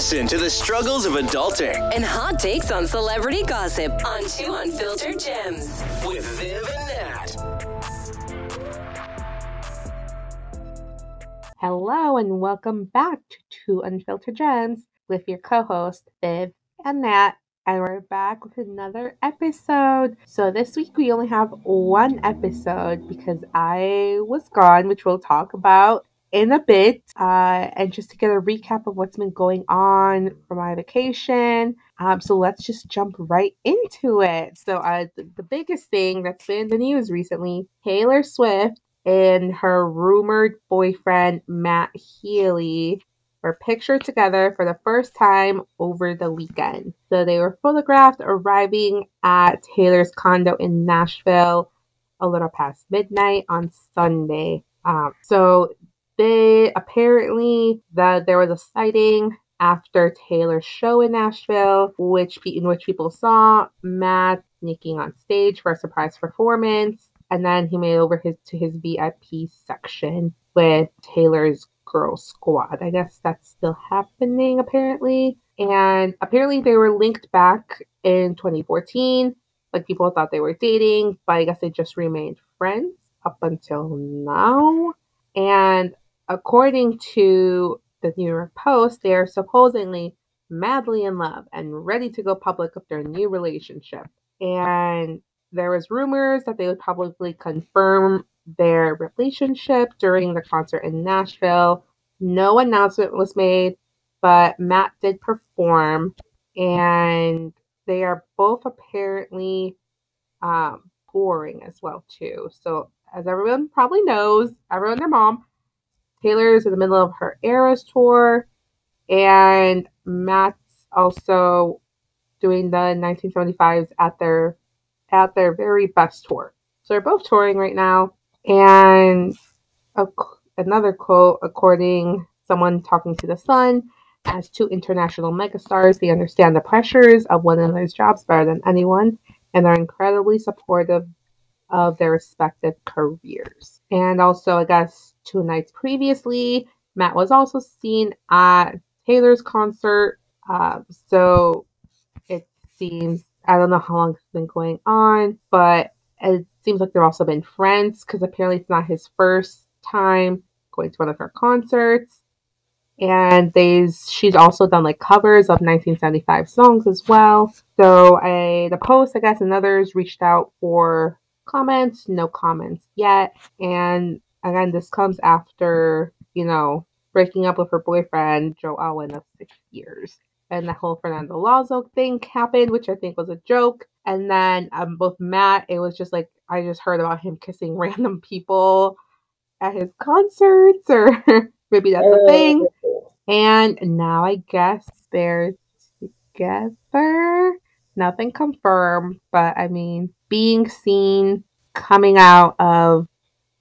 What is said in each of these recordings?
Listen to the struggles of adulting and hot takes on celebrity gossip on Two Unfiltered Gems. with Viv and Nat. Hello and welcome back to Two Unfiltered Gems with your co-host Viv and Nat. And we're back with another episode. So this week we only have one episode because I was gone, which we'll talk about in a bit. Uh, and just to get a recap of what's been going on for my vacation. Um, so let's just jump right into it. So uh, the, the biggest thing that's been in the news recently, Taylor Swift and her rumored boyfriend Matt Healy were pictured together for the first time over the weekend. So they were photographed arriving at Taylor's condo in Nashville a little past midnight on Sunday. Um, so they apparently that there was a sighting after Taylor's show in Nashville, which in which people saw Matt sneaking on stage for a surprise performance, and then he made over his to his VIP section with Taylor's girl squad. I guess that's still happening apparently. And apparently they were linked back in 2014. Like people thought they were dating, but I guess they just remained friends up until now. And according to the New York Post, they are supposedly madly in love and ready to go public with their new relationship. And there was rumors that they would publicly confirm their relationship during the concert in Nashville. No announcement was made, but Matt did perform, and they are both apparently um, boring as well too. So, as everyone probably knows, everyone their mom, Taylor is in the middle of her Eras tour, and Matt's also doing the 1975s at their at their very best tour. So they're both touring right now, and a, another quote, according someone talking to the Sun, as two international megastars, they understand the pressures of one another's jobs better than anyone, and are incredibly supportive of their respective careers. And also, I guess two nights previously, Matt was also seen at Taylor's concert. Uh, so it seems, I don't know how long it's been going on, but it seems like they've also been friends because apparently it's not his first time going to one of her concerts. And they she's also done like covers of 1975 songs as well. So I the post, I guess, and others reached out for comments, no comments yet. And again, this comes after, you know, breaking up with her boyfriend, Joe Alwyn, of six years. And the whole Fernando Lazo thing happened, which I think was a joke. And then um, both Matt, it was just like, I just heard about him kissing random people at his concerts, or maybe that's a thing. And now I guess they're together. Nothing confirmed, but I mean, being seen coming out of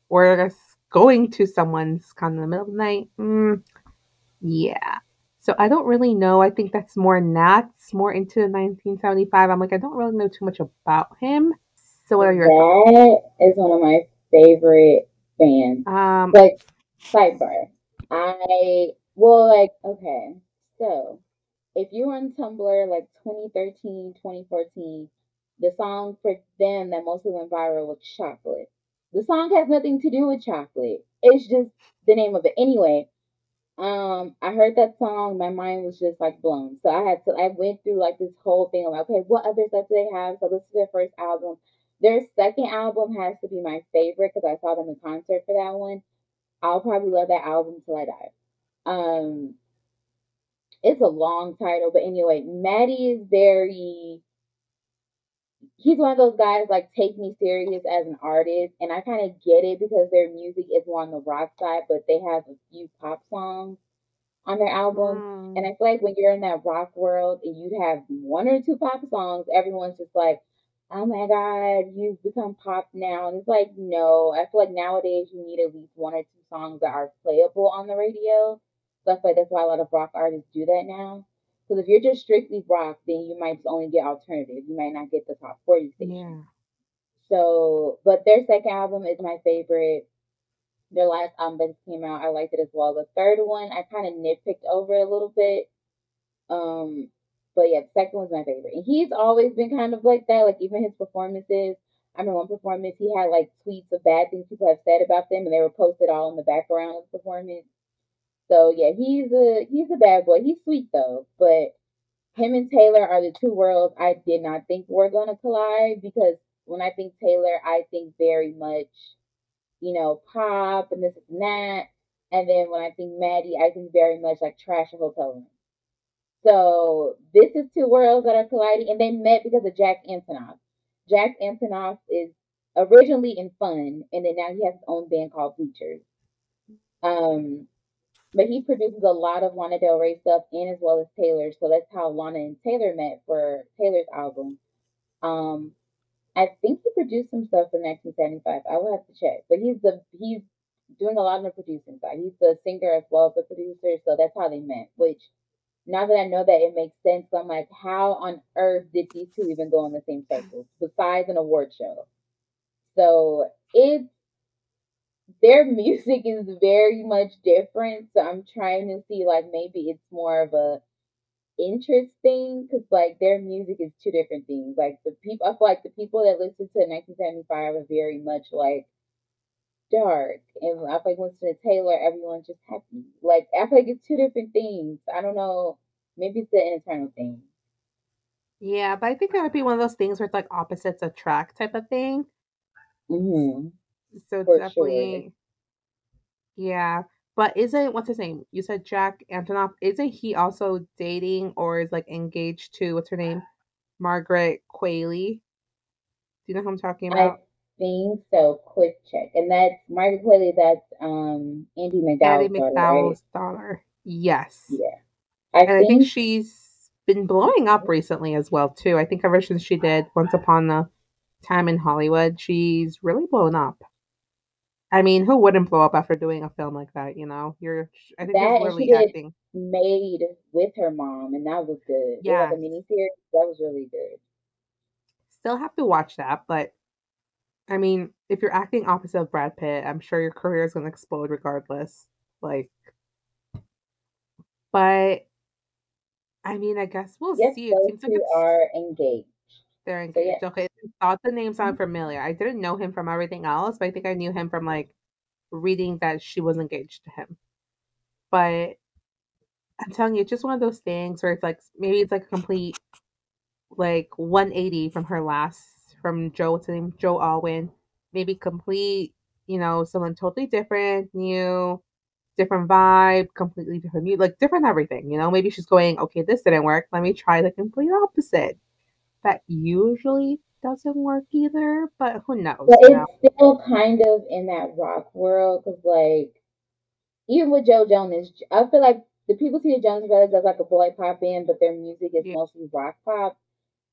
or I guess going to someone's kind of in the middle of the night. Mm, yeah. So I don't really know. I think that's more Nat's more into 1975. I'm like, I don't really know too much about him. So what are your That thoughts? is one of my favorite bands. Um, Like, sidebar. I, well, like, okay. So, if you're on Tumblr, like 2013, 2014, the song for them that mostly went viral was Chocolate. The song has nothing to do with chocolate. It's just the name of it. Anyway, um, I heard that song, my mind was just like blown. So I had to I went through like this whole thing of like, okay, what other stuff do they have? So this is their first album. Their second album has to be my favorite because I saw them in concert for that one. I'll probably love that album till I die. Um it's a long title, but anyway, Matty is very he's one of those guys like take me serious as an artist and i kind of get it because their music is more on the rock side but they have a few pop songs on their album mm, and i feel like when you're in that rock world and you have one or two pop songs everyone's just like oh my god you've become pop now and it's like no i feel like nowadays you need at least one or two songs that are playable on the radio so i feel like that's why a lot of rock artists do that now because if you're just strictly rock, then you might only get alternative. You might not get the top 40 station. yeah. So, but their second album is my favorite. Their last album that came out, I liked it as well. The third one, I kind of nitpicked over a little bit. Um, but yeah, the second one's my favorite. And he's always been kind of like that. Like even his performances. I remember one performance he had like tweets of bad things people have said about them, and they were posted all in the background of the performance. So yeah, he's a he's a bad boy. He's sweet though, but him and Taylor are the two worlds I did not think were gonna collide because when I think Taylor, I think very much, you know, pop and this and that. And then when I think Matty, I think very much like trash and hotel room. So this is two worlds that are colliding, and they met because of Jack Antonoff. Jack Antonoff is originally in Fun, and then now he has his own band called Bleachers. Um, but he produces a lot of Lana Del Rey stuff and as well as Taylor. So that's how Lana and Taylor met for Taylor's album. Um, I think he produced some stuff for 1975. I will have to check, but he's the he's doing a lot on the producing side. He's the singer as well as the producer, so that's how they met. Which now that I know that it makes sense, I'm like, how on earth did these two even go on the same circles besides an award show? So it's their music is very much different. So I'm trying to see like maybe it's more of a interesting because like their music is two different things. Like the people, I feel like the people that listen to 1975 are very much like dark, and I feel like to Taylor, everyone's just happy. Like I feel like it's two different things. I don't know. Maybe it's the internal thing. Yeah, but I think that would be one of those things where it's like opposites attract type of thing. Mm-hmm. So For definitely, yeah. But isn't what's his name? You said Jack Antonoff. Isn't he also dating or is like engaged to what's her name? Margaret Qualley. Do you know who I'm talking about? I think so. Quick check, and that's Margaret Qualley. That's um Andie Patty MacDowell's daughter, right? Daughter. Yes. Yeah, I And I think think she's been blowing up recently as well too. I think ever since she did Once Upon a Time in Hollywood, she's really blown up. I mean, who wouldn't blow up after doing a film like that? You know, you're. I think that, literally she acting. Made with her mom, and that was good. Like a Yes, miniseries. That was really good. still have to watch that, but I mean, if you're acting opposite of Brad Pitt, I'm sure your career is gonna explode regardless. Like, but I mean, I guess we'll Yes, see. It seems like it's are engaged. They're So yeah, engaged. Okay, I thought the name sounded mm-hmm. familiar. I didn't know him from everything else, but I think I knew him from like reading that she was engaged to him. But I'm telling you, it's just one of those things where it's like maybe it's like a complete like 180 from her last from Joe what's her name? Joe Alwyn. Maybe complete, you know, someone totally different, new, different vibe, completely different like different everything, you know. Maybe she's going, okay, this didn't work. Let me try the complete opposite. That usually doesn't work either, but who knows, but it's still kind of in that rock world because, like, even with Joe Jonas, I feel like the people see the Jonas Brothers as like a boy pop band, but their music is Yeah. mostly rock pop.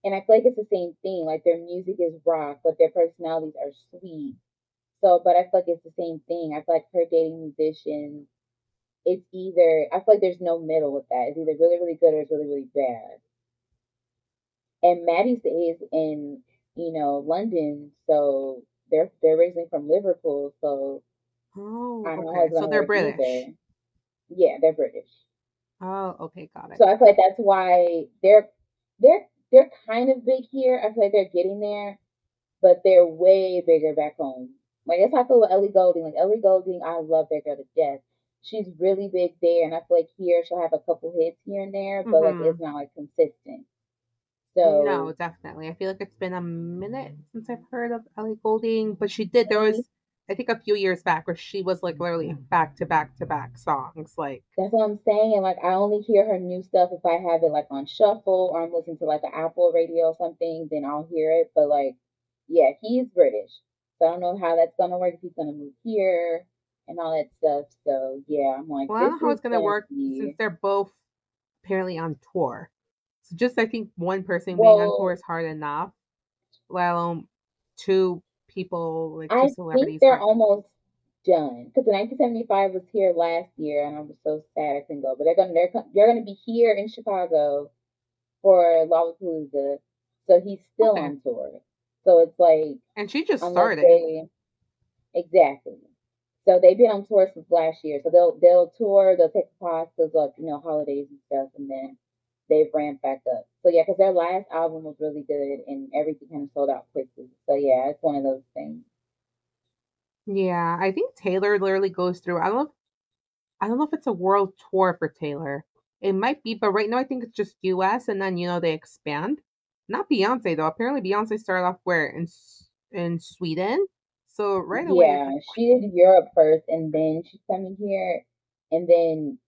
And I feel like it's the same thing. Like their music is rock, but their personalities are sweet. So, but I feel like it's the same thing. I feel like her dating musicians, it's either I feel like there's no middle with that. It's either really, really good or it's really, really bad. And Matty stays in, you know, London, so they're they're originally from Liverpool, so Oh, I don't know how okay. So they're British. either. Yeah, they're British. Oh, okay, got it. So I feel like that's why they're they're they're kind of big here. I feel like they're getting there, but they're way bigger back home. Like that's how I feel with Ellie Goulding. Like Ellie Goulding, I love that girl to death. She's really big there, and I feel like here she'll have a couple hits here and there, but like hmm it's not like consistent. No, definitely. I feel like it's been a minute since I've heard of Ellie Goulding, but she did. There was, I think, a few years back where she was like literally mm. back to back to back songs. Like, that's what I'm saying. And like I only hear her new stuff if I have it like on shuffle or I'm listening to like an Apple radio or something, then I'll hear it. But like, yeah, he's British. So I don't know how that's gonna work if he's gonna move here and all that stuff. So yeah, I'm like, well, I don't know how it's gonna work since they're both apparently on tour. So just I think one person being on tour is hard enough, let alone two people, like two I think celebrities they're hard almost done because the 1975 was here last year, and I was so sad I couldn't go. But they're gonna they're they're gonna be here in Chicago for Lollapalooza, so he's still Okay. on tour. So it's like And she just started. they exactly. So they've been on tour since last year. So they'll they'll tour, they'll take a pause because like you know holidays and stuff, and then they've ramped back up. So yeah, because their last album was really good and everything kind of sold out quickly. So yeah, it's one of those things. Yeah, I think Taylor literally goes through. I don't know. I don't know if it's a world tour for Taylor. It might be, but right now I think it's just U.S. and then you know they expand. Not Beyonce though. Apparently Beyonce started off where in in Sweden. So right away, Yeah, she did Europe first and then she's coming here and then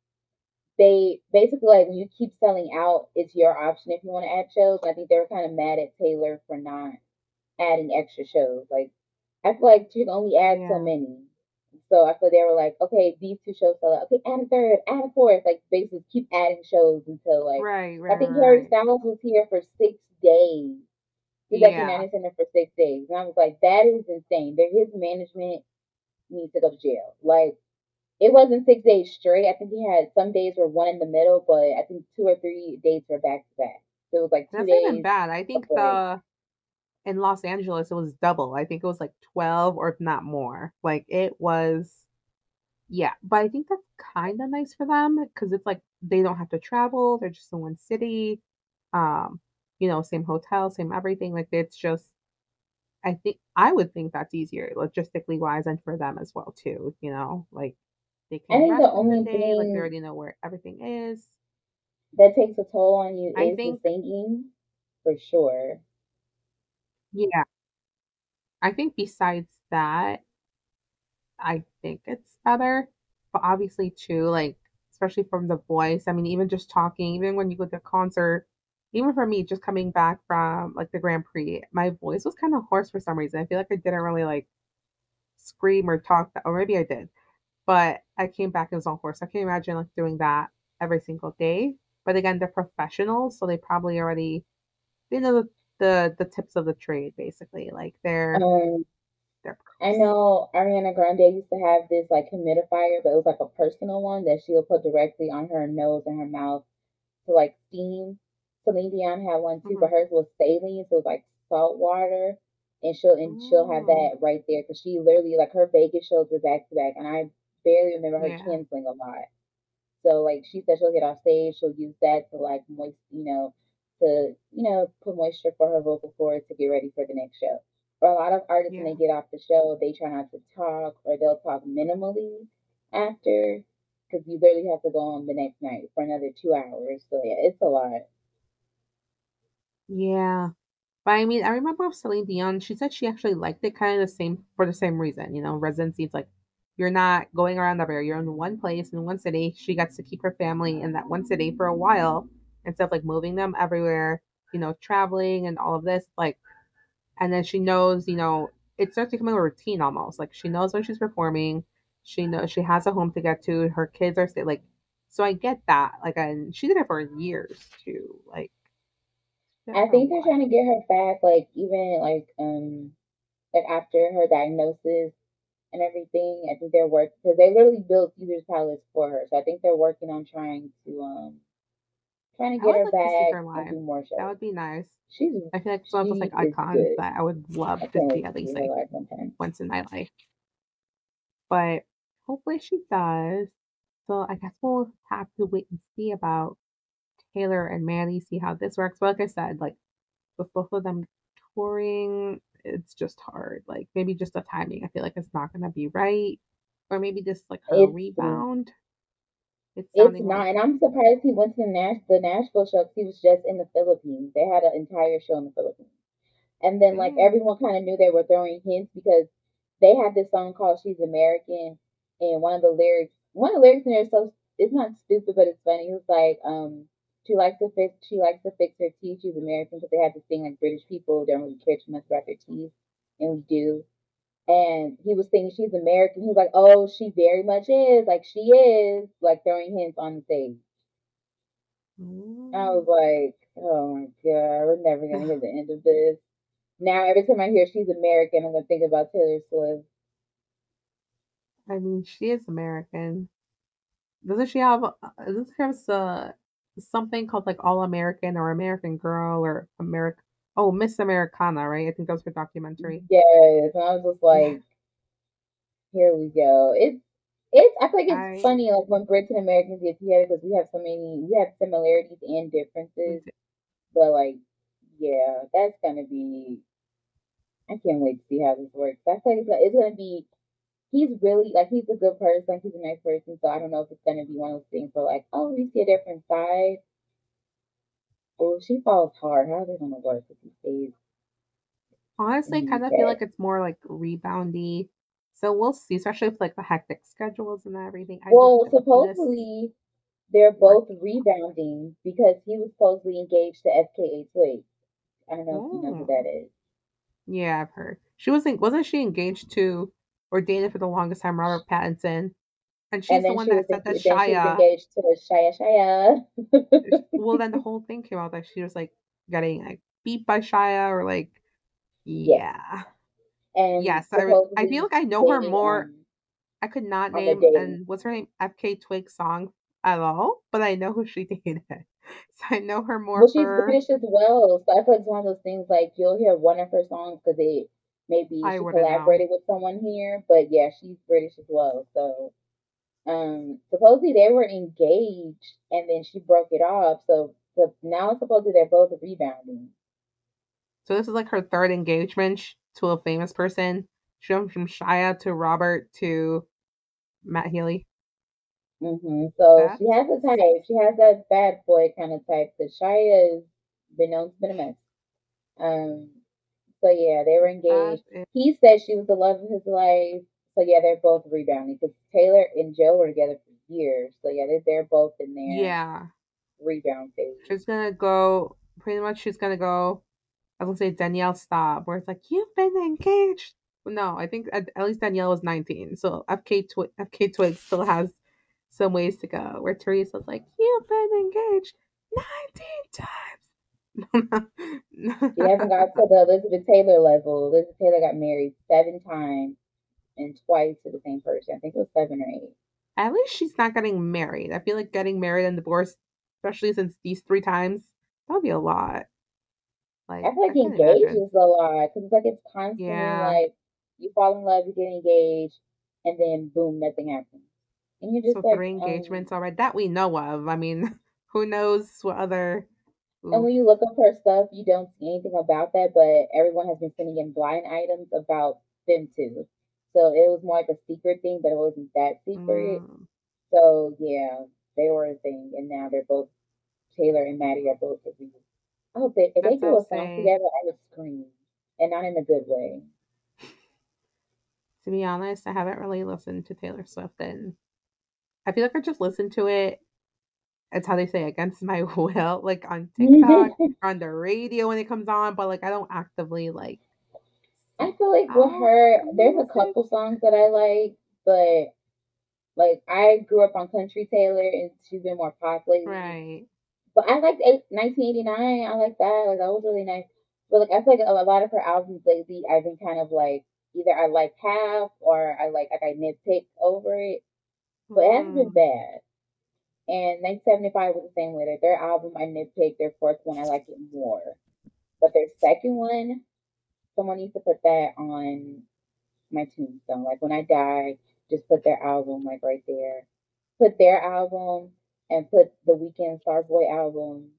they basically like when you keep selling out, it's your option if you want to add shows. I think they were kind of mad at Taylor for not adding extra shows. Like I feel like she can only add so many. So I feel they were like, okay, these two shows sell out. Okay, add a third, add a fourth. Like basically keep adding shows until like right, right I think Harry right. Styles was here for six days. He's at the Yeah, United Center for six days. And I was like, that is insane. That his management needs to go to jail. Like it wasn't six days straight. I think he had some days were one in the middle, but I think two or three days were back to back. So it was like two that's not even bad. I think the in Los Angeles it was double. I think it was like twelve or if not more. Like it was. Yeah, but I think that's kind of nice for them because it's like they don't have to travel. They're just in one city. Um, you know, same hotel, same everything. Like it's just, I think I would think that's easier logistically wise and for them as well too. You know, like they I can think the in the only thing Like they already know where everything is. that takes a toll on you I is the think, singing, for sure. yeah, I think besides that, I think it's better. But obviously too, like especially from the voice. I mean, even just talking, even when you go to a concert, even for me, just coming back from like the Grand Prix, my voice was kind of hoarse for some reason. I feel like I didn't really like scream or talk, that, or maybe I did, but I came back and was on hoarse. I can't imagine like doing that every single day. But again, they're professionals, so they probably already they know the the, the tips of the trade, basically. Like they're Um, they're I know Ariana Grande used to have this like humidifier, but it was like a personal one that she would put directly on her nose and her mouth to like steam. Celine Dion had one too, hmm but hers was saline, so it was like salt water, and she'll and she'll have Oh, that right there because she literally like her Vegas shows were back to back, and I barely remember her yeah, canceling a lot. So like she said, she'll get off stage, she'll use that to like moist, you know, to you know put moisture for her vocal cords to get ready for the next show. For a lot of artists, when they get off the show, they try not to talk or they'll talk minimally after because you literally have to go on the next night for another two hours. So yeah, it's a lot. Yeah. But I mean, I remember Celine Dion, she said she actually liked it kind of the same for the same reason. You know, residency, it's like you're not going around everywhere. You're in one place in one city. She gets to keep her family in that one city for a while instead of like moving them everywhere, you know, traveling and all of this. Like, and then she knows, you know, it starts becoming a routine almost. Like she knows when she's performing. She knows she has a home to get to. Her kids are stay like, so I get that. Like, and she did it for years too. Like, she did it I think they're trying to get her back, like even like um like after her diagnosis and everything. I think they're working because they literally built Caesar's Palace for her. So I think they're working on trying to um trying to get her like back her and do more That would be nice. She's I feel like it's one of those like icons good. that I would I love to can't see at least like once in my life. But hopefully she does. So I guess we'll have to wait and see about Taylor and Manny, see how this works. But like I said, like with both of them touring, it's just hard. Like maybe just the timing. I feel like it's not gonna be right. Or maybe just like her It's rebound. It's it's not, like and I'm surprised he went to the Nash the Nashville show 'cause he was just in the Philippines. They had an entire show in the Philippines. And then like everyone kind of knew they were throwing hints because they had this song called "She's American," and one of the lyrics, one of the lyrics in there is so it's not stupid, but it's funny. It was like, um, she likes to fix, she likes to fix her teeth. She's American but they have this thing like British people don't really care too much about their teeth, and we do. And he was saying she's American. He was like, "Oh, she very much is. Like she is." Like throwing hints on the stage. I was like, "Oh my god, we're never gonna hear the end of this." Now every time I hear she's American, I'm gonna think about Taylor Swift. I mean, she is American. Doesn't she have uh, doesn't she have uh, something called like All American or American Girl or America? Oh, Miss Americana, right? I think that was her documentary. Yes, and I was just like, "Here we go." It's It's I think it's I- funny like when Brits and Americans get together because we have so many we have similarities and differences. But like, yeah, that's gonna be. I can't wait to see how this works. I feel like it's, it's gonna be. He's really like he's a good person. He's a nice person. So I don't know if it's gonna be one of those things where like, oh, we see a different side. Oh, she falls hard. How is it gonna work if he stays? Honestly, kind of feel like it's more like reboundy. So we'll see, especially with like the hectic schedules and everything. I Well, don't see this- supposedly they're both rebounding because he was supposedly engaged to FKA Twigs. I don't know if you know who Oh. that is. Yeah, I've heard. She wasn't wasn't she engaged to or dated for the longest time Robert Pattinson? And she's and the one she that said that Shia. engaged to Shia Shia. Well, then the whole thing came out that she was like getting like beat by Shia or like, Yeah. yeah, and yes. I, re- I supposedly feel like I know her more. I could not name and what's her name FK Twig song at all, but I know who she dated. So I know her more Well, she's British as well, so I feel like it's one of those things like you'll hear one of her songs because it maybe I she collaborated with someone here, but yeah, she's British as well. So, um, supposedly they were engaged and then she broke it off. So, the, now supposedly they're both rebounding. So this is like her third engagement to a famous person. She went from Shia to Robert to Matt Healy. Mm-hmm. So That's she has a type. She has that bad boy kind of type. The Shia has been known to be a mess. Um. So yeah, they were engaged. Is- He said she was the love of his life. So yeah, they're both rebounding because Taylor and Joe were together for years. So yeah, they're they're both in there. yeah, rebound phase. she's gonna go. Pretty much, she's gonna go. I was gonna say Danielle Staub, where it's like you've been engaged. No, I think at, at least Danielle was nineteen, so FK Twi- FK Twig still has some ways to go. Where Teresa's like, you've been engaged nineteen times. She hasn't got to the Elizabeth Taylor level. Elizabeth Taylor got married seven times and twice to the same person. I think it was seven or eight. At least she's not getting married. I feel like getting married and divorced, especially since these three times, that would be a lot. Like I feel like can't engaged imagine. is a lot because it's like it's constantly Yeah. like you fall in love, you get engaged, and then boom, nothing happens. And you're just So like, three um, engagements already that we know of. I mean, who knows what other? And when you look up her stuff, you don't see anything about that, but everyone has been sending in blind items about them too. So it was more like a secret thing, but it wasn't that secret. Mm, So yeah, they were a thing, and now they're both Taylor and Matty are both agreed. I hope they if they do a song together, I would scream, and not in a good way. to be honest, I haven't really listened to Taylor Swift, and I feel like I just listened to it. It's how they say against my will, like on TikTok, on the radio when it comes on, but like I don't actively like. I feel like with Oh, her, there's a couple songs that I like, but like I grew up on country Taylor, and she's been more pop lately. Right. But I liked eight, 1989. I like that. Like that was really nice. But like I feel like a lot of her albums lately, I've been kind of like either I like half or I like like I nitpick over it. But it hasn't been Mm, bad. And 1975 was the same way. Their album, I nitpicked. Their fourth one, I like it more. But their second one, someone needs to put that on my tombstone. Like when I die, just put their album like right there. Put their album and put the Weeknd Starboy album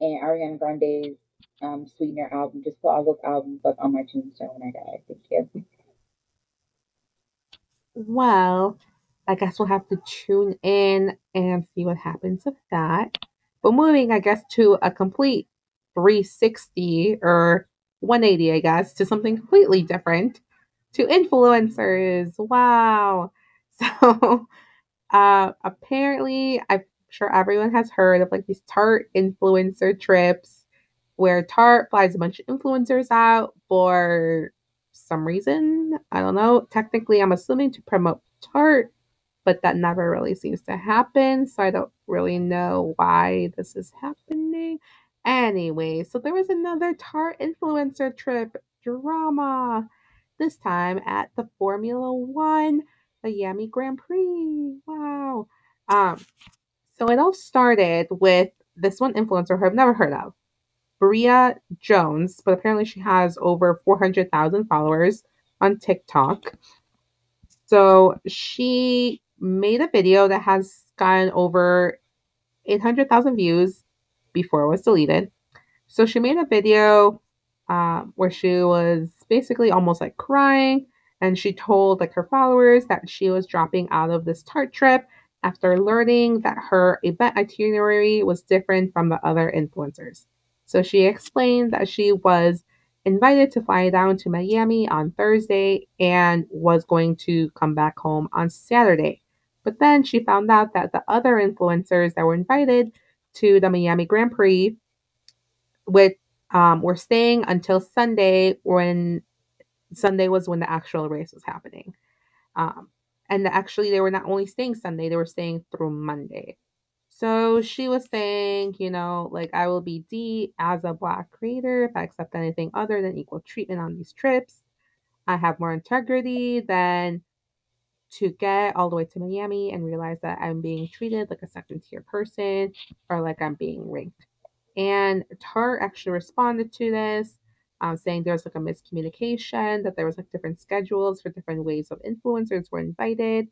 and Ariana Grande's um, Sweetener album. Just put all those albums like on my tombstone when I die. Thank you. Well, I guess we'll have to tune in and see what happens with that. But moving, I guess, to a complete 360 or 180, I guess, to something completely different to influencers. Wow. So, uh, apparently, I'm sure everyone has heard of like these Tarte influencer trips where Tarte flies a bunch of influencers out for some reason. I don't know. Technically, I'm assuming to promote Tarte, but that never really seems to happen. So I don't really know why this is happening. Anyway, so there was another Tarte influencer trip drama. This time at the Formula One the Miami Grand Prix. Wow. Um, so it all started with this one influencer who I've never heard of. Bria Jones, but apparently she has over 400,000 followers on TikTok. So she made a video that has gotten over 800,000 views before it was deleted. So she made a video um, where she was basically almost like crying and she told like her followers that she was dropping out of this Tarte trip after learning that her event itinerary was different from the other influencers. So she explained that she was invited to fly down to Miami on Thursday and was going to come back home on Saturday. But then she found out that the other influencers that were invited to the Miami Grand Prix with um, were staying until Sunday when Sunday was when the actual race was happening. Um, and actually, they were not only staying Sunday, they were staying through Monday. So she was saying, you know, like I will be D as a black creator if I accept anything other than equal treatment on these trips. I have more integrity than to get all the way to Miami and realize that I'm being treated like a second tier person or like I'm being raped. And Tarte actually responded to this, um, saying there's like a miscommunication, that there was like different schedules for different ways of influencers were invited.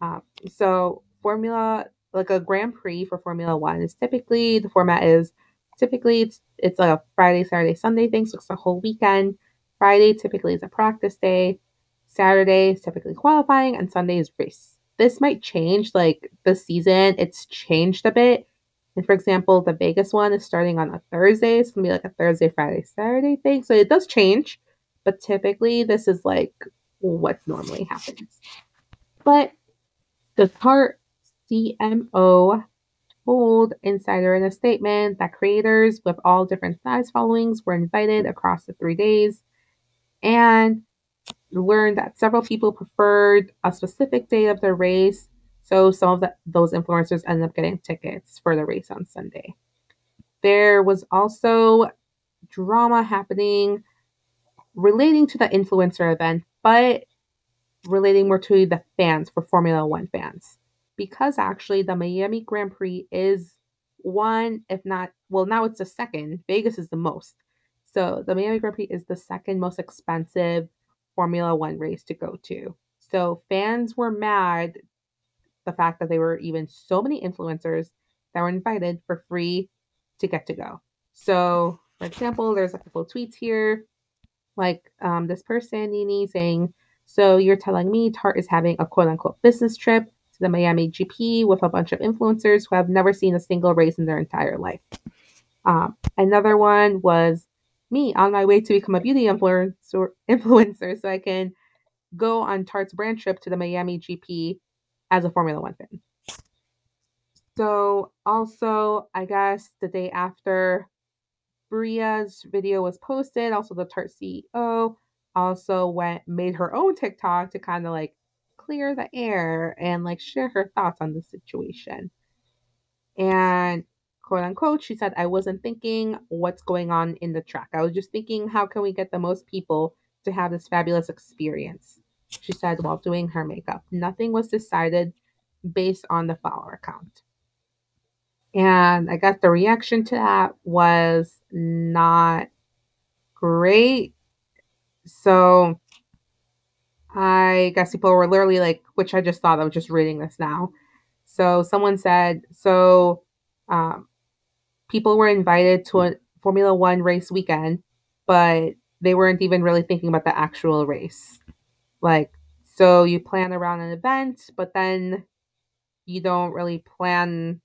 Um, so Formula, like a Grand Prix for Formula One is typically the format is typically it's it's like a Friday, Saturday, Sunday thing, so it's a whole weekend. Friday typically is a practice day. Saturday is typically qualifying, and Sunday is race. This might change like the season. It's changed a bit. And for example, the Vegas one is starting on a Thursday. It's gonna be like a Thursday, Friday, Saturday thing. So it does change, but typically this is like what normally happens. But the Tarte CMO told Insider in a statement that creators with all different size followings were invited across the three days. And learned that several people preferred a specific day of the race. So some of the, those influencers ended up getting tickets for the race on Sunday. There was also drama happening relating to the influencer event, but relating more to the fans for Formula One fans. Because actually, the Miami Grand Prix is one, if not, well, now it's the second. Vegas is the most. So the Miami Grand Prix is the second most expensive Formula One race to go to. So fans were mad the fact that there were even so many influencers that were invited for free to get to go. So, for example, there's a couple tweets here, like um, this person, Nini, saying, So you're telling me Tarte is having a quote unquote business trip to the Miami GP with a bunch of influencers who have never seen a single race in their entire life. Um, another one was me on my way to become a beauty influencer, influencer so I can go on Tarte's brand trip to the Miami GP as a Formula One fan. So, also, I guess the day after Bria's video was posted, also the Tarte CEO also went made her own TikTok to kind of like clear the air and like share her thoughts on the situation. And quote unquote, she said, I wasn't thinking what's going on in the track. I was just thinking, how can we get the most people to have this fabulous experience? She said while doing her makeup. Nothing was decided based on the follower count. And I guess the reaction to that was not great. So I guess people were literally like, which I just thought I was just reading this now. So someone said, so um, people were invited to a Formula One race weekend, but they weren't even really thinking about the actual race. Like, so you plan around an event, but then you don't really plan,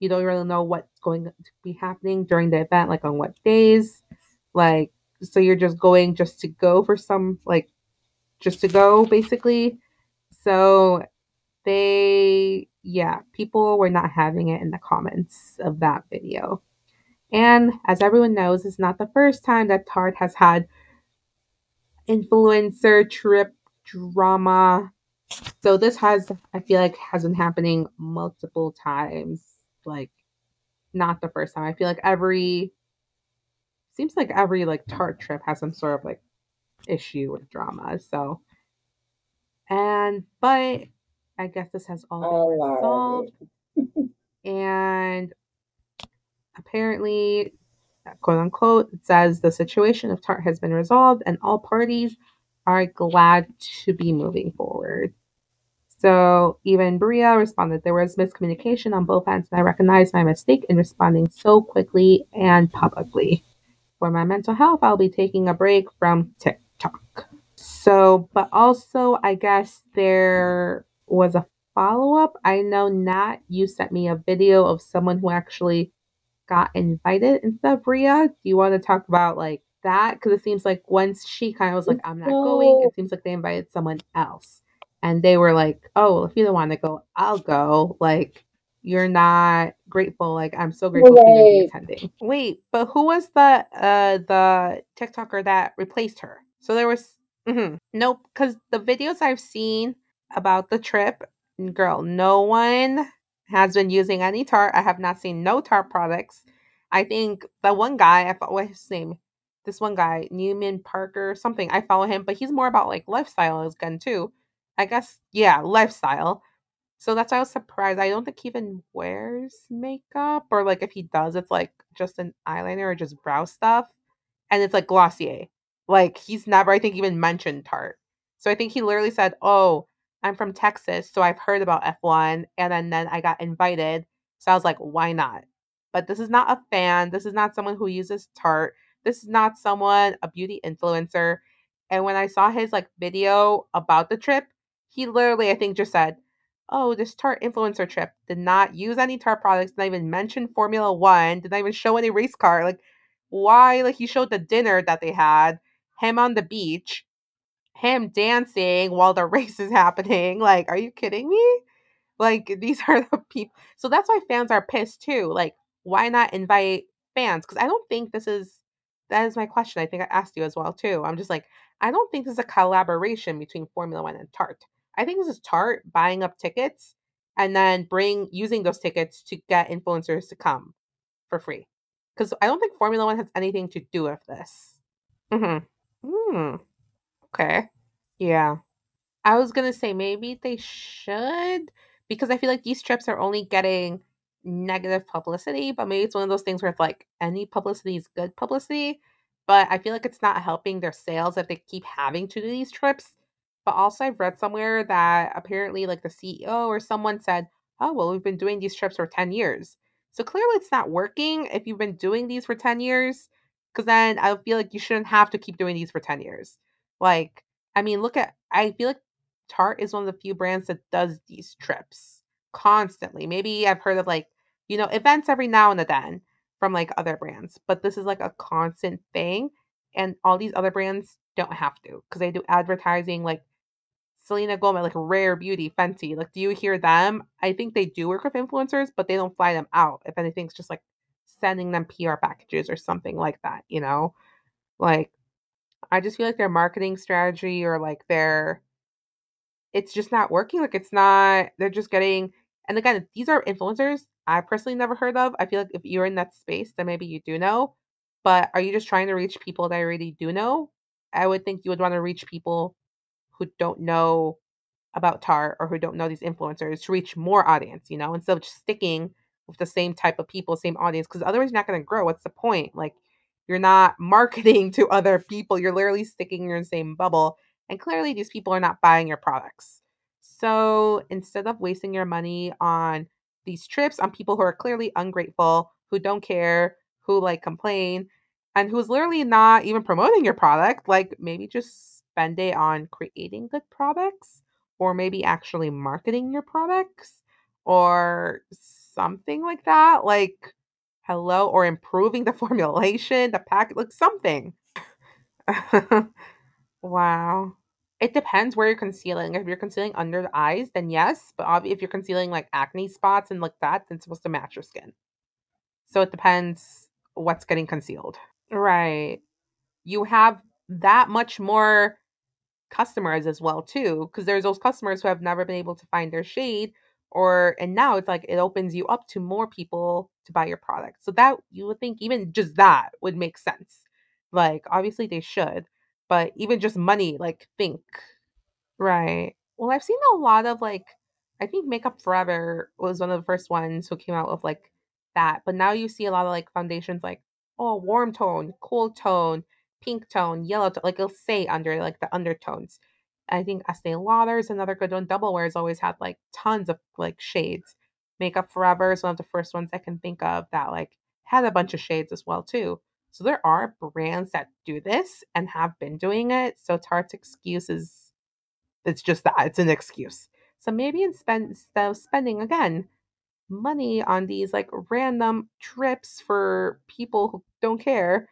you don't really know what's going to be happening during the event, like on what days. Like, so you're just going just to go for some, like, just to go, basically. So they yeah, people were not having it in the comments of that video. And as everyone knows, it's not the first time that Tarte has had influencer trip drama. So this has, I feel like, has been happening multiple times. Like, not the first time. I feel like every, seems like every like Tarte trip has some sort of like issue with drama. So, and but I guess this has all been oh, resolved. and apparently, quote unquote, it says the situation of Tarte has been resolved and all parties are glad to be moving forward. So even Bria responded, there was miscommunication on both ends, and I recognize my mistake in responding so quickly and publicly. For my mental health, I'll be taking a break from TikTok. So, but also, I guess there was a follow up. I know Nat, you sent me a video of someone who actually got invited instead of Bria. Do you want to talk about like that? Because it seems like once she kind of was like, I'm not going, it seems like they invited someone else. And they were like, oh, well, if you don't want to go, I'll go. Like, you're not grateful. Like, I'm so grateful for you attending. Wait, but who was the uh the TikToker that replaced her? So there was mhm. nope, because the videos I've seen about the trip, girl, no one has been using any Tarte. I have not seen no Tarte products. I think the one guy, I thought what's his name? This one guy, Newman Parker, something. I follow him, but he's more about like lifestyle as gun too. I guess, yeah, lifestyle. So that's why I was surprised. I don't think he even wears makeup, or like if he does, it's like just an eyeliner or just brow stuff, and it's like Glossier. Like he's never, I think, even mentioned Tarte. So I think he literally said, "Oh, I'm from Texas, so I've heard about F1, and then then I got invited, so I was like, why not?" But this is not a fan. This is not someone who uses Tarte. This is not someone a beauty influencer. And when I saw his like video about the trip, he literally, I think, just said, oh, this Tarte influencer trip did not use any Tarte products, did not even mention Formula One, did not even show any race car. Like, why? Like, he showed the dinner that they had, him on the beach, him dancing while the race is happening. Like, are you kidding me? Like, these are the people. So that's why fans are pissed too. Like, why not invite fans? Because I don't think this is, that is my question. I think I asked you as well too. I'm just like, I don't think this is a collaboration between Formula One and Tarte. I think this is Tarte buying up tickets and then bring using those tickets to get influencers to come for free. Because I don't think Formula One has anything to do with this. Mm-hmm. Hmm. Okay. Yeah. I was gonna say maybe they should because I feel like these trips are only getting negative publicity, but maybe it's one of those things where it's like any publicity is good publicity. But I feel like it's not helping their sales if they keep having to do these trips. But also, I've read somewhere that apparently, like the CEO or someone said, Oh, well, we've been doing these trips for 10 years. So clearly, it's not working if you've been doing these for 10 years, because then I feel like you shouldn't have to keep doing these for 10 years. Like, I mean, look at, I feel like Tarte is one of the few brands that does these trips constantly. Maybe I've heard of like, you know, events every now and then from like other brands, but this is like a constant thing. And all these other brands don't have to because they do advertising like Selena Gomez, like Rare Beauty, Fenty. Like, do you hear them? I think they do work with influencers, but they don't fly them out. If anything, it's just like sending them PR packages or something like that, you know? Like, I just feel like their marketing strategy or like their it's just not working. Like it's not they're just getting and again, these are influencers I personally never heard of. I feel like if you're in that space, then maybe you do know. But are you just trying to reach people that already do know? I would think you would want to reach people who don't know about Tarte or who don't know these influencers to reach more audience, you know, instead of just sticking with the same type of people, same audience, because otherwise you're not going to grow. What's the point? Like, you're not marketing to other people. You're literally sticking in your same bubble. And clearly, these people are not buying your products. So instead of wasting your money on these trips on people who are clearly ungrateful, who don't care, who like complain, and who's literally not even promoting your product, like maybe just spend it on creating good products or maybe actually marketing your products or something like that. Like, hello, or improving the formulation, the pack, like something. wow. It depends where you're concealing. If you're concealing under the eyes, then yes. But if you're concealing like acne spots and like that, then it's supposed to match your skin. So it depends what's getting concealed. Right. You have that much more customers as well too because there's those customers who have never been able to find their shade or and now it's like it opens you up to more people to buy your product. So that you would think even just that would make sense. Like obviously they should but even just money like think. Right. Well i've seen a lot of like i think makeup forever was one of the first ones who came out with like that but now you see a lot of like foundations like oh warm tone cool tone pink tone, yellow tone, like it'll say under like the undertones. I think Estee Lauder is another good one. Double Wear's always had like tons of like shades. Makeup Forever is one of the first ones I can think of that like had a bunch of shades as well too. So there are brands that do this and have been doing it. So Tarte's excuse is it's just that it's an excuse. So maybe instead of spending again money on these like random trips for people who don't care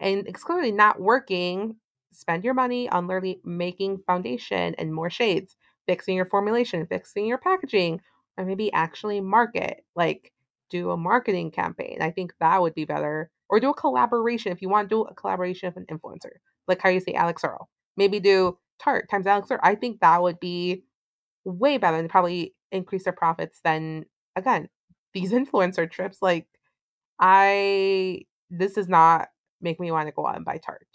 and it's clearly not working, spend your money on literally making foundation and more shades, fixing your formulation, fixing your packaging, or maybe actually market, like do a marketing campaign. I think that would be better. Or do a collaboration if you want to do a collaboration with an influencer, like how you say Alix Earle. Maybe do Tarte times Alix Earle. I think that would be way better and probably increase their profits than again these influencer trips. Like I, this does not make me want to go out and buy Tarte.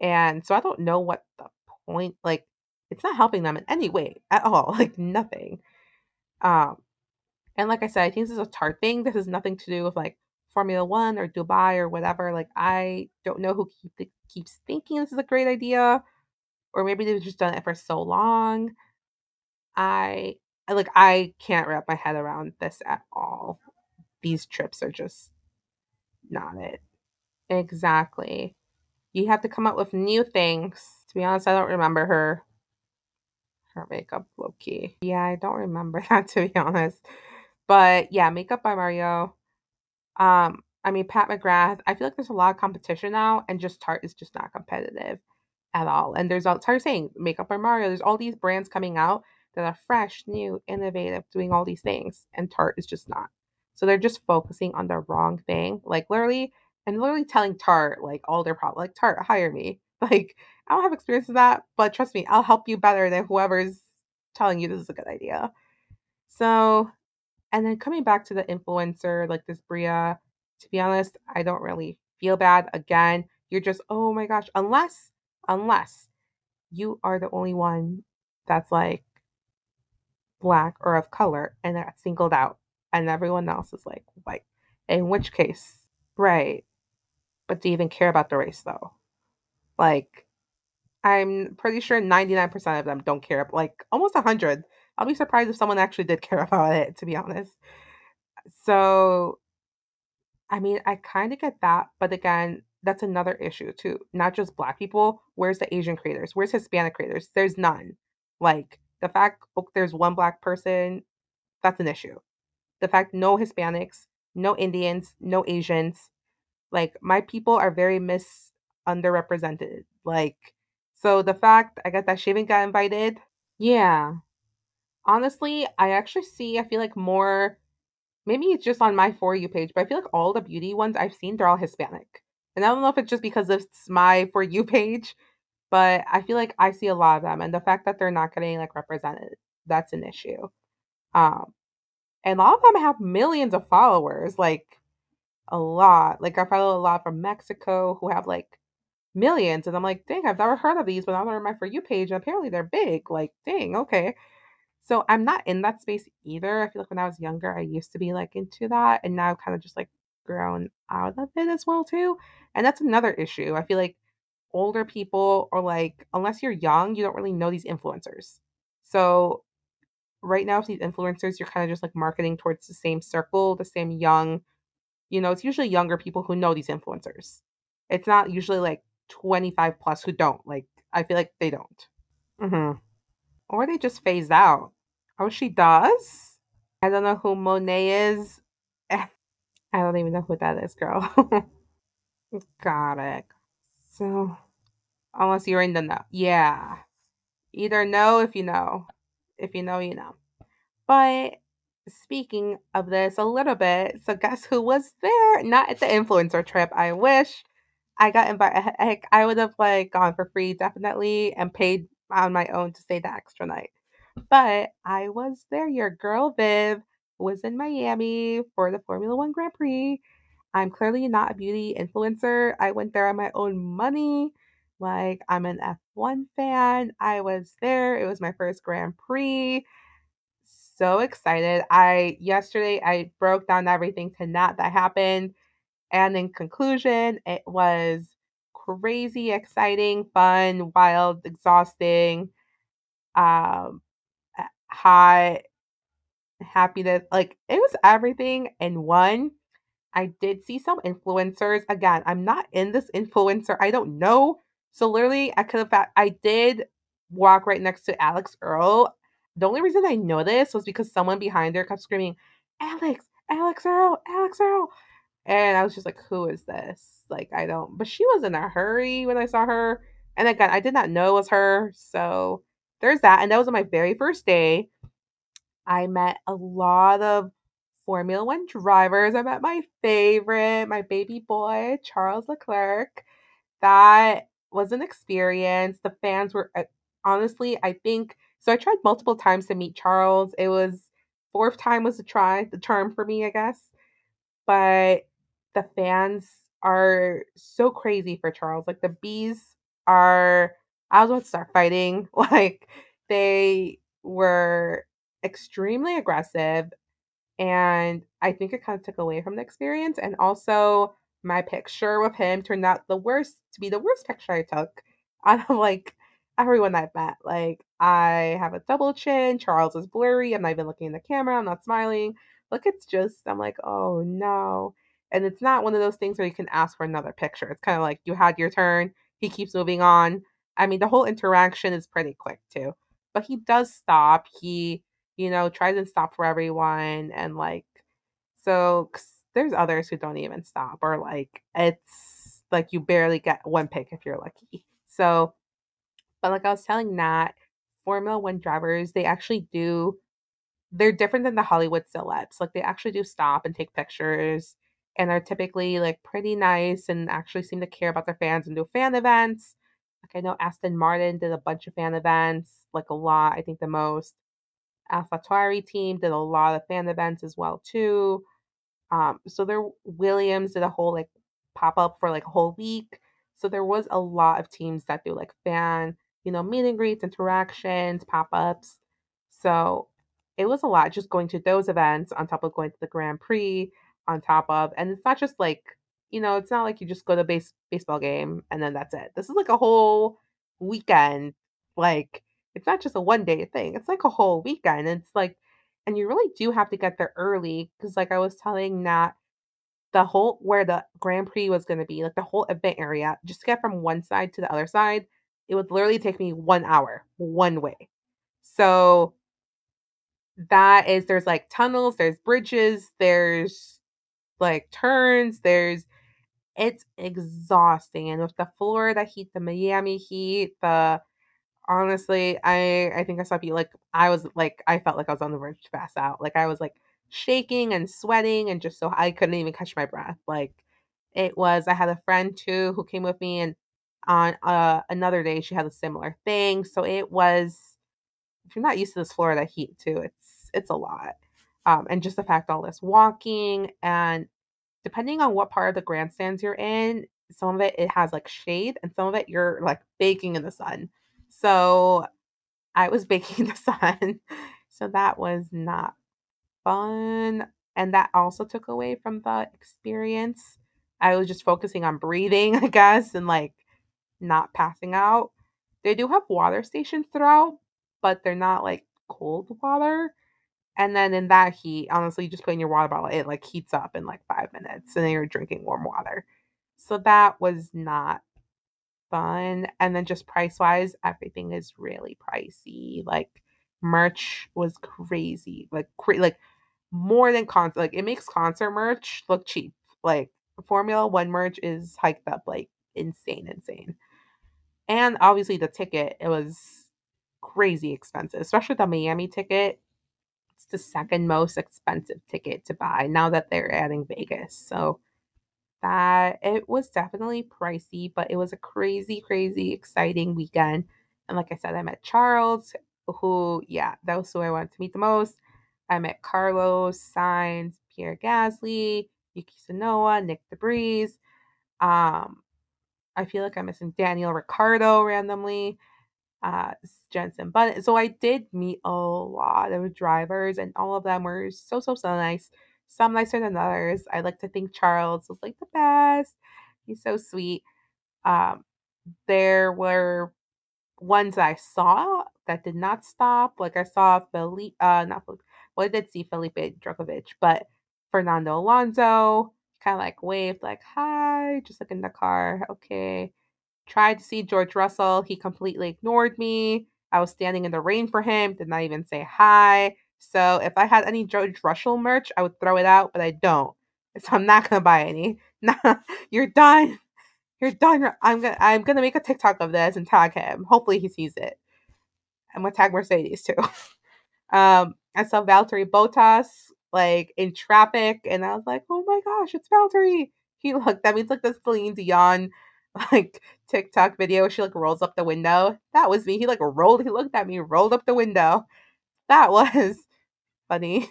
And so I don't know what the point. Like it's not helping them in any way at all. Like nothing. Um, and like I said, I think this is a Tarte thing. This has nothing to do with like Formula One or Dubai or whatever. Like I don't know who keep, keeps thinking this is a great idea, or maybe they've just done it for so long. I like I can't wrap my head around this at all. These trips are just not it. Exactly. You have to come up with new things. To be honest, I don't remember her her makeup low key. Yeah, I don't remember that to be honest. But yeah, makeup by Mario. Um, I mean Pat McGrath. I feel like there's a lot of competition now, and just Tarte is just not competitive at all. And there's all Tarte saying makeup by Mario. There's all these brands coming out that are fresh, new, innovative, doing all these things, and Tarte is just not. So they're just focusing on the wrong thing. Like literally, and literally telling Tarte like all their problems. Like Tarte, hire me. Like I don't have experience with that, but trust me, I'll help you better than whoever's telling you this is a good idea. So, and then coming back to the influencer, like this Bria, to be honest, I don't really feel bad. Again, you're just, oh my gosh, unless, unless you are the only one that's like black or of color and that's singled out, and everyone else is like white. In which case, right. But do you even care about the race though? Like, I'm pretty sure 99% of them don't care. Like, almost 100. I'll be surprised if someone actually did care about it, to be honest. So, I mean, I kind of get that. But again, that's another issue too. Not just black people. Where's the Asian creators? Where's Hispanic creators? There's none. Like, the fact oh, there's one black person, that's an issue. The fact no Hispanics, no Indians, no Asians, like my people are very mis underrepresented. Like so the fact I guess that she even got invited, yeah. Honestly, I actually see I feel like more maybe it's just on my for you page, but I feel like all the beauty ones I've seen they're all Hispanic. And I don't know if it's just because it's my for you page, but I feel like I see a lot of them and the fact that they're not getting like represented, that's an issue. Um and a lot of them have millions of followers, like a lot. Like I follow a lot from Mexico who have like millions, and I'm like, dang, I've never heard of these, but I'm on my for you page, and apparently they're big. Like, dang, okay. So I'm not in that space either. I feel like when I was younger, I used to be like into that, and now I've kind of just like grown out of it as well too. And that's another issue. I feel like older people or like unless you're young, you don't really know these influencers. So right now with these influencers, you're kind of just like marketing towards the same circle, the same young you know, it's usually younger people who know these influencers. It's not usually like 25 plus who don't. Like, I feel like they don't. Mm-hmm. Or they just phased out. Oh, she does? I don't know who Monet is. I don't even know who that is, girl. Got it. So, unless you're in the know. Yeah. Either know if you know. If you know, you know. But speaking of this a little bit, so guess who was there? Not at the influencer trip. I wish I got invited. Heck, I would have like gone for free definitely and paid on my own to stay the extra night. But I was there. Your girl Viv was in Miami for the Formula One Grand Prix. I'm clearly not a beauty influencer. I went there on my own money. Like, I'm an F1 fan. I was there. It was my first Grand Prix so excited. I yesterday I broke down everything to Nat that happened. And in conclusion, it was crazy, exciting, fun, wild, exhausting. um, hot, happiness. Like it was everything in one. I did see some influencers. Again, I'm not in this influencer. I don't know. So literally, I could have. I did walk right next to Alix Earle. The only reason I know this was because someone behind her kept screaming, "Alix, Alix Earle, Alix Earle," and I was just like, "Who is this?" Like I don't. But she was in a hurry when I saw her, and again, I did not know it was her. So there's that, and that was on my very first day. I met a lot of Formula One drivers. I met my favorite, my baby boy, Charles Leclerc. That was an experience. The fans were uh, honestly, I think so. I tried multiple times to meet Charles. It was fourth time was the try, the charm for me, I guess. But the fans are so crazy for Charles. Like the bees are I was about to start fighting. Like they were extremely aggressive and I think it kind of took away from the experience. And also, my picture with him turned out the worst to be the worst picture I took out of like everyone I've met. Like, I have a double chin, Charles is blurry, I'm not even looking in the camera, I'm not smiling. Look, it's just, I'm like, oh no. And it's not one of those things where you can ask for another picture. It's kind of like you had your turn, he keeps moving on. I mean, the whole interaction is pretty quick too. But he does stop. He you know, tries and stop for everyone. And like, so there's others who don't even stop, or like, it's like you barely get one pick if you're lucky. So, but like I was telling Nat, Formula One drivers, they actually do, they're different than the Hollywood celebs. Like, they actually do stop and take pictures and are typically like pretty nice and actually seem to care about their fans and do fan events. Like, I know Aston Martin did a bunch of fan events, like a lot, I think the most. AlphaTauri team did a lot of fan events as well too. Um, so there Williams did a whole like pop up for like a whole week. So there was a lot of teams that do like fan, you know, meet and greets, interactions, pop ups. So it was a lot just going to those events on top of going to the Grand Prix on top of, and it's not just like you know, it's not like you just go to base baseball game and then that's it. This is like a whole weekend, like it's not just a one day thing. It's like a whole weekend. And it's like, and you really do have to get there early because, like I was telling Nat, the whole where the Grand Prix was going to be, like the whole event area, just to get from one side to the other side, it would literally take me one hour one way. So that is there's like tunnels, there's bridges, there's like turns, there's it's exhausting. And with the Florida heat, the Miami heat, the honestly, I I think I saw you like I was like I felt like I was on the verge to pass out. Like I was like shaking and sweating and just so I couldn't even catch my breath. Like it was I had a friend too who came with me and on uh, another day she had a similar thing. So it was if you're not used to this Florida heat too, it's it's a lot. Um, and just the fact all this walking and depending on what part of the grandstands you're in, some of it it has like shade and some of it you're like baking in the sun. So I was baking in the sun. So that was not fun. And that also took away from the experience. I was just focusing on breathing, I guess, and like not passing out. They do have water stations throughout, but they're not like cold water. And then in that heat, honestly, just putting your water bottle, it like heats up in like five minutes and then you're drinking warm water. So that was not fun. And then just price wise, everything is really pricey. Like merch was crazy. Like cra- like more than concert like it makes concert merch look cheap. Like Formula One merch is hiked up like insane, insane. And obviously the ticket, it was crazy expensive, especially the Miami ticket. It's the second most expensive ticket to buy now that they're adding Vegas. So that it was definitely pricey, but it was a crazy, crazy, exciting weekend. And like I said, I met Charles, who, yeah, that was who I wanted to meet the most. I met Carlos, Sainz Pierre Gasly, Yuki Tsunoda, Nyck de Vries. Um, I feel like I'm missing Daniel Ricciardo randomly, uh, Jenson Button. So I did meet a lot of drivers, and all of them were so, so, so nice some nicer than others. I like to think Charles was like the best. He's so sweet. Um, there were ones I saw that did not stop. Like I saw Felipe, uh, not Felipe, well, I did see Felipe Drugovich, but Fernando Alonso kind of like waved, like, hi, just like in the car. Okay. Tried to see George Russell. He completely ignored me. I was standing in the rain for him, did not even say hi. So if I had any George Russell merch, I would throw it out, but I don't. So I'm not gonna buy any. Nah, you're done. You're done. I'm gonna I'm gonna make a TikTok of this and tag him. Hopefully he sees it. I'm gonna tag Mercedes too. um, I saw Valtteri Bottas like in traffic, and I was like, oh my gosh, it's Valtteri. He looked. That means like the Celine Dion like TikTok video. She like rolls up the window. That was me. He like rolled. He looked at me, rolled up the window. That was funny.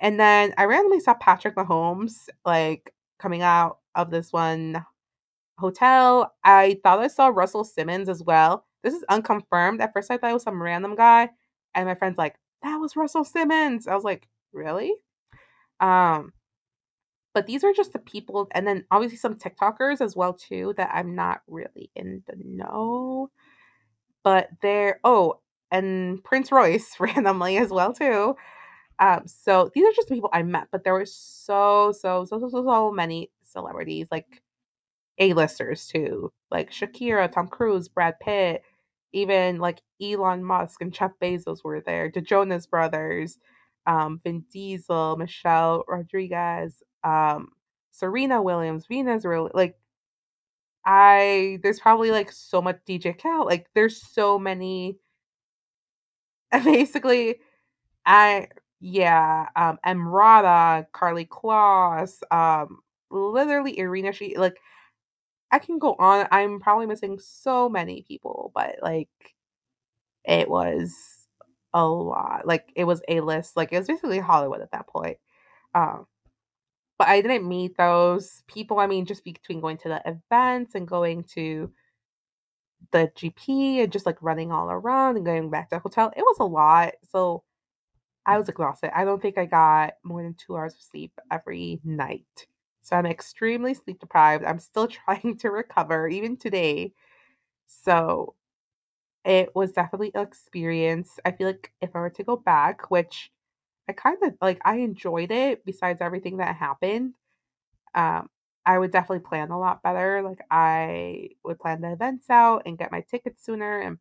And then I randomly saw Patrick Mahomes like coming out of this one hotel. I thought I saw Russell Simmons as well. This is unconfirmed. At first, I thought it was some random guy, and my friend's like, "That was Russell Simmons." I was like, "Really?" Um, but these are just the people, and then obviously some TikTokers as well too that I'm not really in the know. But they're oh, and Prince Royce randomly as well too. Um, so these are just the people I met, but there were so so so so so, so many celebrities like a-listers too, like Shakira, Tom Cruise, Brad Pitt, even like Elon Musk and Jeff Bezos were there, the Jonas Brothers, um, Vin Diesel, Michelle Rodriguez, um, Serena Williams, Venus really like I there's probably like so much DJ Khaled, like there's so many basically I yeah, um Emrata, Karlie Kloss, um literally Irina she like I can go on. I'm probably missing so many people, but like it was a lot. Like it was a list. Like it was basically Hollywood at that point. Um, but I didn't meet those people. I mean, just between going to the events and going to the GP and just like running all around and going back to the hotel, it was a lot. So I was exhausted. I don't think I got more than two hours of sleep every night. So I'm extremely sleep deprived. I'm still trying to recover even today. So it was definitely an experience. I feel like if I were to go back, which I kind of like, I enjoyed it besides everything that happened. Um, I would definitely plan a lot better. Like I would plan the events out and get my tickets sooner. And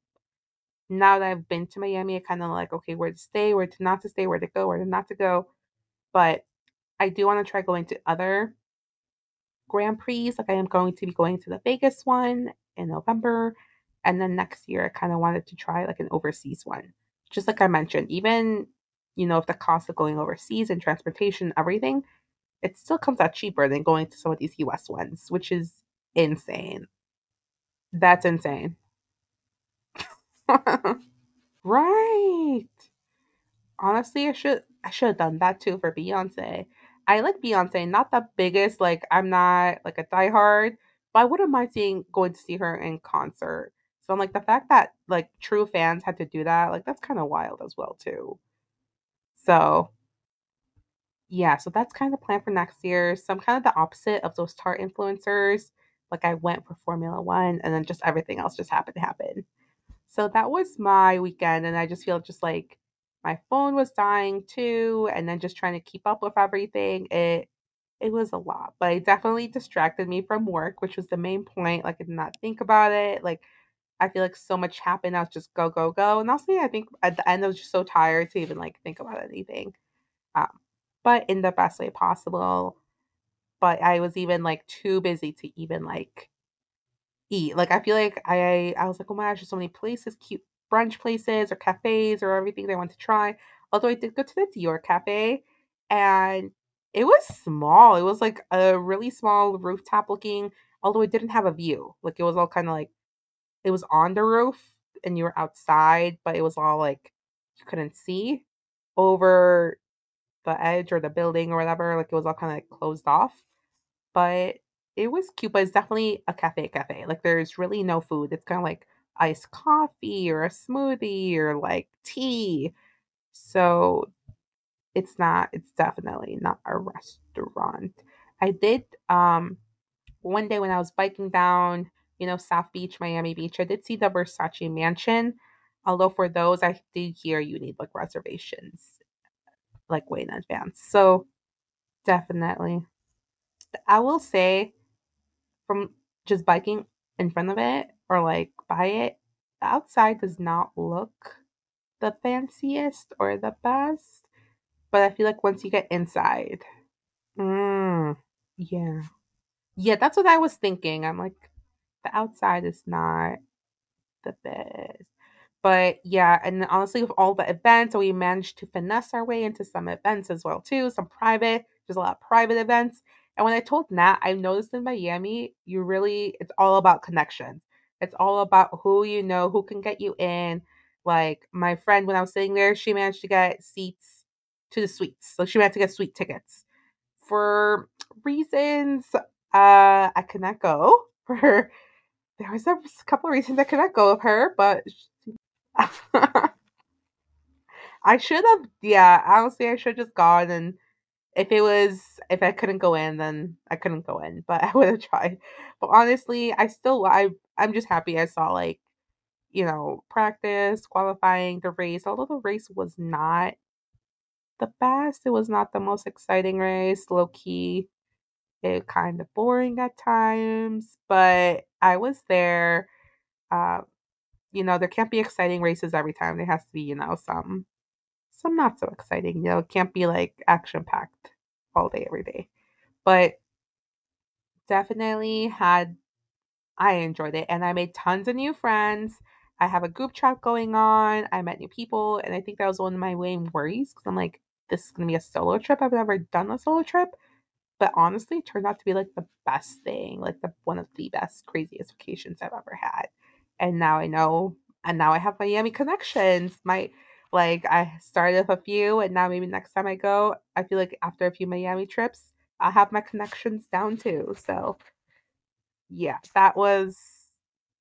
now that I've been to Miami, I kind of like, okay, where to stay, where to not to stay, where to go, where to not to go. But I do want to try going to other Grand Prix. Like I am going to be going to the Vegas one in November. And then next year, I kind of wanted to try like an overseas one. Just like I mentioned, even, you know, if the cost of going overseas and transportation, everything, it still comes out cheaper than going to some of these US ones, which is insane. That's insane. right. Honestly, I should I should have done that too for Beyonce. I like Beyonce, not the biggest, like I'm not like a diehard, but I wouldn't mind seeing going to see her in concert. So I'm like the fact that like true fans had to do that, like that's kind of wild as well too. So yeah, so that's kind of the plan for next year. So I'm kind of the opposite of those Tarte influencers. Like I went for Formula One and then just everything else just happened to happen. So that was my weekend, and I just feel just like my phone was dying too and then just trying to keep up with everything it it was a lot but it definitely distracted me from work which was the main point like i did not think about it like i feel like so much happened i was just go go go and also i think at the end i was just so tired to even like think about anything um, but in the best way possible but i was even like too busy to even like eat like i feel like i i was like oh my gosh there's so many places cute brunch places or cafes or everything they want to try. Although I did go to the Dior Cafe and it was small. It was like a really small rooftop looking, although it didn't have a view. Like it was all kind of like it was on the roof and you were outside, but it was all like you couldn't see over the edge or the building or whatever. Like it was all kind of like closed off. But it was cute, but it's definitely a cafe cafe. Like there's really no food. It's kind of like iced coffee or a smoothie or like tea. So it's not, it's definitely not a restaurant. I did um one day when I was biking down you know, South Beach, Miami Beach. I did see the Versace mansion. Although for those, I did hear you need like reservations, like way in advance. So definitely. I will say from just biking in front of it or like by it, the outside does not look the fanciest or the best. But I feel like once you get inside, mm, yeah. Yeah, that's what I was thinking. I'm like, the outside is not the best. But yeah, and honestly, with all the events, we managed to finesse our way into some events as well too. Some private, there's a lot of private events. And when I told Nat, I noticed in Miami, you really, it's all about connections. It's all about who you know, who can get you in. Like my friend, when I was sitting there, she managed to get seats to the suites. So she managed to get suite tickets. For reasons uh I could not go for there was a couple of reasons I could not go with her, but I should have yeah, honestly I should have just gone and if it was if I couldn't go in then I couldn't go in, but I would have tried. But honestly, I still I I'm just happy I saw like you know, practice, qualifying, the race, although the race was not the best, it was not the most exciting race, low key, it kind of boring at times, but I was there. Uh, you know, there can't be exciting races every time. There has to be, you know, some some not so exciting. You know, it can't be like action packed all day every day. But definitely had I enjoyed it and I made tons of new friends. I have a group chat going on. I met new people, and I think that was one of my main worries because I'm like, this is gonna be a solo trip. I've never done a solo trip, but honestly, it turned out to be like the best thing, like the one of the best, craziest vacations I've ever had. And now I know, and now I have Miami connections. My like I started with a few, and now maybe next time I go, I feel like after a few Miami trips, I'll have my connections down too. So yeah, that was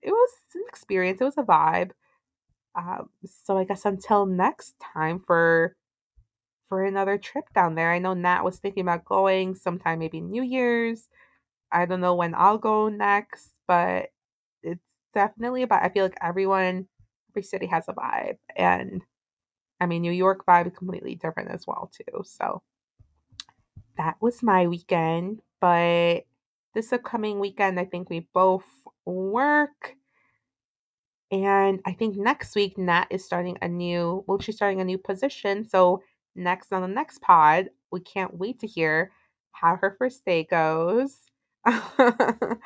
it was an experience. It was a vibe. Um, so I guess until next time for for another trip down there. I know Nat was thinking about going sometime maybe New Year's. I don't know when I'll go next, but it's definitely about I feel like everyone every city has a vibe and I mean New York vibe is completely different as well too. So that was my weekend, but this upcoming weekend I think we both work and I think next week Nat is starting a new well she's starting a new position. So next on the next pod, we can't wait to hear how her first day goes. um,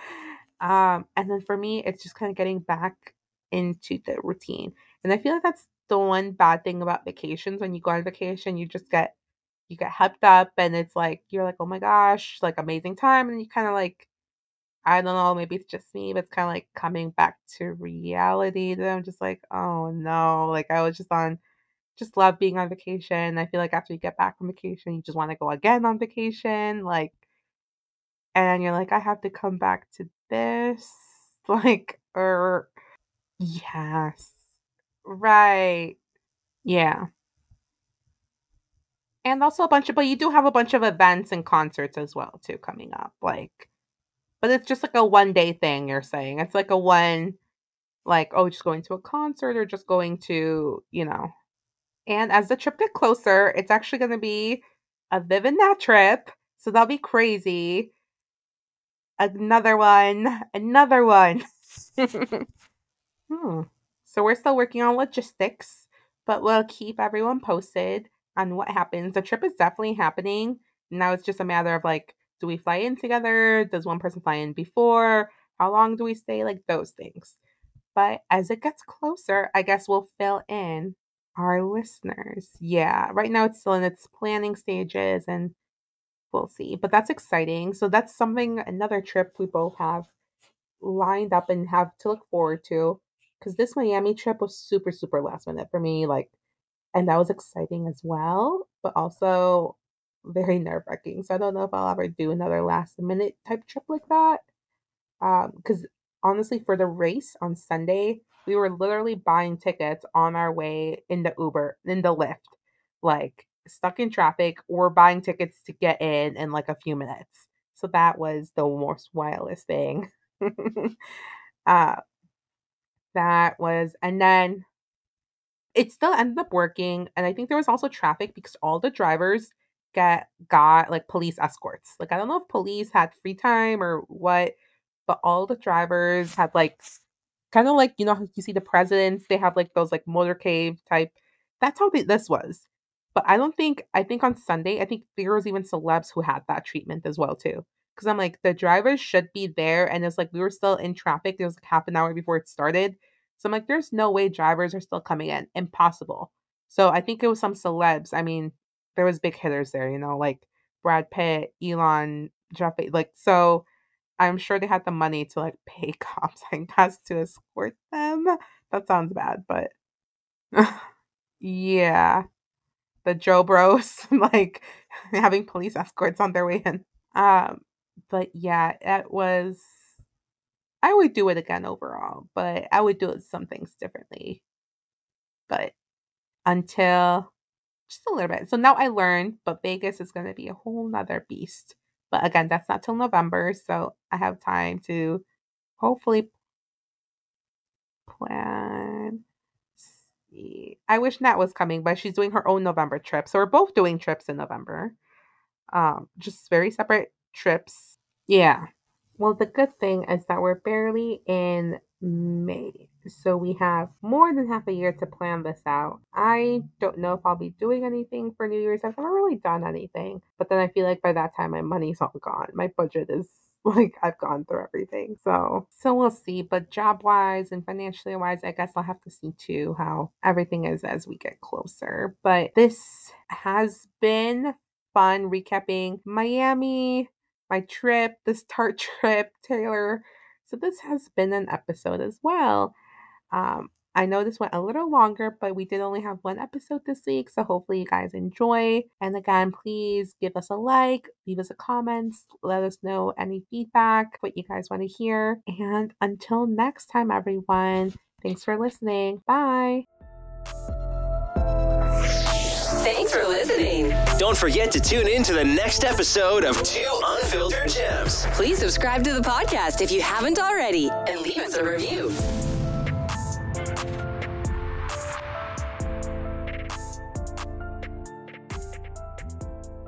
and then for me, it's just kind of getting back into the routine. And I feel like that's the one bad thing about vacations. When you go on vacation, you just get you get hyped up and it's like you're like, oh my gosh, like amazing time. And you kind of like I don't know, maybe it's just me, but it's kind of like coming back to reality that I'm just like, oh no, like I was just on, just love being on vacation. I feel like after you get back from vacation, you just want to go again on vacation, like, and you're like, I have to come back to this, like, or yes, right, yeah. And also a bunch of, but you do have a bunch of events and concerts as well too coming up, like but it's just like a one day thing you're saying. It's like a one like, oh, just going to a concert or just going to, you know. And as the trip get closer, it's actually gonna be a Viv and Nat trip. So that'll be crazy. Another one. Another one. hmm. So we're still working on logistics, but we'll keep everyone posted on what happens. The trip is definitely happening. Now it's just a matter of like do we fly in together? Does one person fly in before? How long do we stay? Like those things. But as it gets closer, I guess we'll fill in our listeners. Yeah, right now it's still in its planning stages and we'll see. But that's exciting. So that's something, another trip we both have lined up and have to look forward to. Because this Miami trip was super, super last minute for me. Like, and that was exciting as well. But also, very nerve wracking. So I don't know if I'll ever do another last minute type trip like that. Um, because honestly, for the race on Sunday, we were literally buying tickets on our way in the Uber, in the Lyft, like stuck in traffic. We're buying tickets to get in in like a few minutes. So that was the most wildest thing. Uh, that was, and then it still ended up working. And I think there was also traffic because all the drivers get got like police escorts. Like I don't know if police had free time or what, but all the drivers had like kind of like you know you see the presidents they have like those like motorcade type. That's how they, this was. But I don't think I think on Sunday I think there was even celebs who had that treatment as well too. Because I'm like the drivers should be there, and it's like we were still in traffic. There was like half an hour before it started, so I'm like, there's no way drivers are still coming in. Impossible. So I think it was some celebs. I mean, there was big hitters there, you know, like Brad Pitt, Elon, Jeff, like so. I'm sure they had the money to like pay cops, I guess, to escort them. That sounds bad, but yeah, the Jo Bros like having police escorts on their way in. Um, but yeah, it was. I would do it again overall, but I would do some things differently. But until just a little bit. So now I learned, but Vegas is going to be a whole nother beast. But again, that's not till November, so I have time to hopefully plan. See. I wish Nat was coming, but she's doing her own November trip. So we're both doing trips in November. Um, just very separate trips. Yeah. Well, the good thing is that we're barely in May. So we have more than half a year to plan this out. I don't know if I'll be doing anything for New Year's. I've never really done anything. But then I feel like by that time my money's all gone. My budget is like I've gone through everything. So so we'll see. But job wise and financially wise, I guess I'll have to see too how everything is as we get closer. But this has been fun recapping Miami, my trip, this Tarte trip, Taylor. So this has been an episode as well. Um, I know this went a little longer, but we did only have one episode this week, so hopefully you guys enjoy. And again, please give us a like, leave us a comment, let us know any feedback, what you guys want to hear. And until next time, everyone, thanks for listening. Bye. Thanks for listening. Don't forget to tune in to the next episode of Two Unfiltered Gems. Please subscribe to the podcast if you haven't already and leave us a review.